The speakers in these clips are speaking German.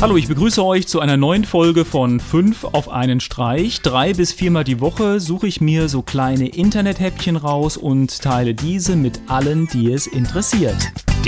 Hallo, ich begrüße euch zu einer neuen Folge von 5 auf einen Streich. Drei bis viermal die Woche suche ich mir so kleine Internethäppchen raus und teile diese mit allen, die es interessiert.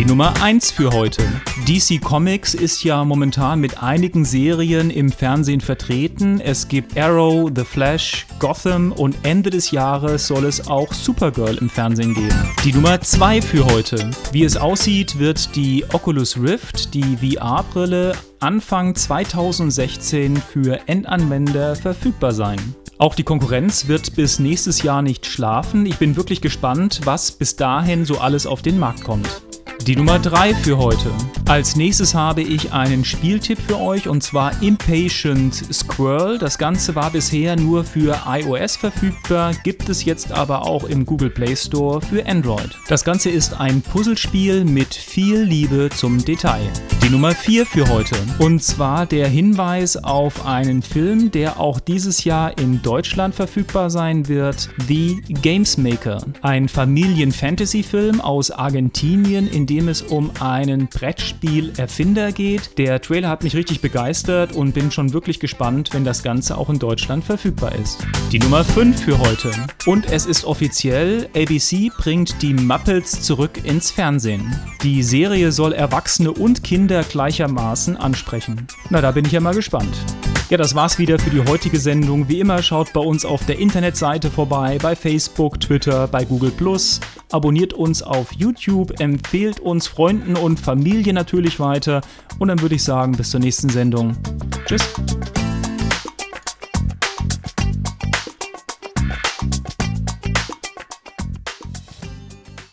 Die Nummer 1 für heute. DC Comics ist ja momentan mit einigen Serien im Fernsehen vertreten. Es gibt Arrow, The Flash, Gotham und Ende des Jahres soll es auch Supergirl im Fernsehen geben. Die Nummer 2 für heute. Wie es aussieht, wird die Oculus Rift, die VR-Brille, Anfang 2016 für Endanwender verfügbar sein. Auch die Konkurrenz wird bis nächstes Jahr nicht schlafen. Ich bin wirklich gespannt, was bis dahin so alles auf den Markt kommt. Die Nummer 3 für heute. Als nächstes habe ich einen Spieltipp für euch und zwar Impatient Squirrel. Das Ganze war bisher nur für iOS verfügbar, gibt es jetzt aber auch im Google Play Store für Android. Das Ganze ist ein Puzzlespiel mit viel Liebe zum Detail. Die Nummer 4 für heute. Und zwar der Hinweis auf einen Film, der auch dieses Jahr in Deutschland verfügbar sein wird. The Games Maker. Ein Familien-Fantasy-Film aus Argentinien, in dem es um einen Brettspiel-Erfinder geht. Der Trailer hat mich richtig begeistert und bin schon wirklich gespannt, wenn das Ganze auch in Deutschland verfügbar ist. Die Nummer 5 für heute. Und es ist offiziell, ABC bringt die Muppets zurück ins Fernsehen. Die Serie soll Erwachsene und Kinder gleichermaßen ansprechen. Na, da bin ich ja mal gespannt. Ja, das war's wieder für die heutige Sendung. Wie immer schaut bei uns auf der Internetseite vorbei, bei Facebook, Twitter, bei Google Abonniert uns auf YouTube, empfehlt uns Freunden und Familie natürlich weiter. Und dann würde ich sagen, bis zur nächsten Sendung. Tschüss.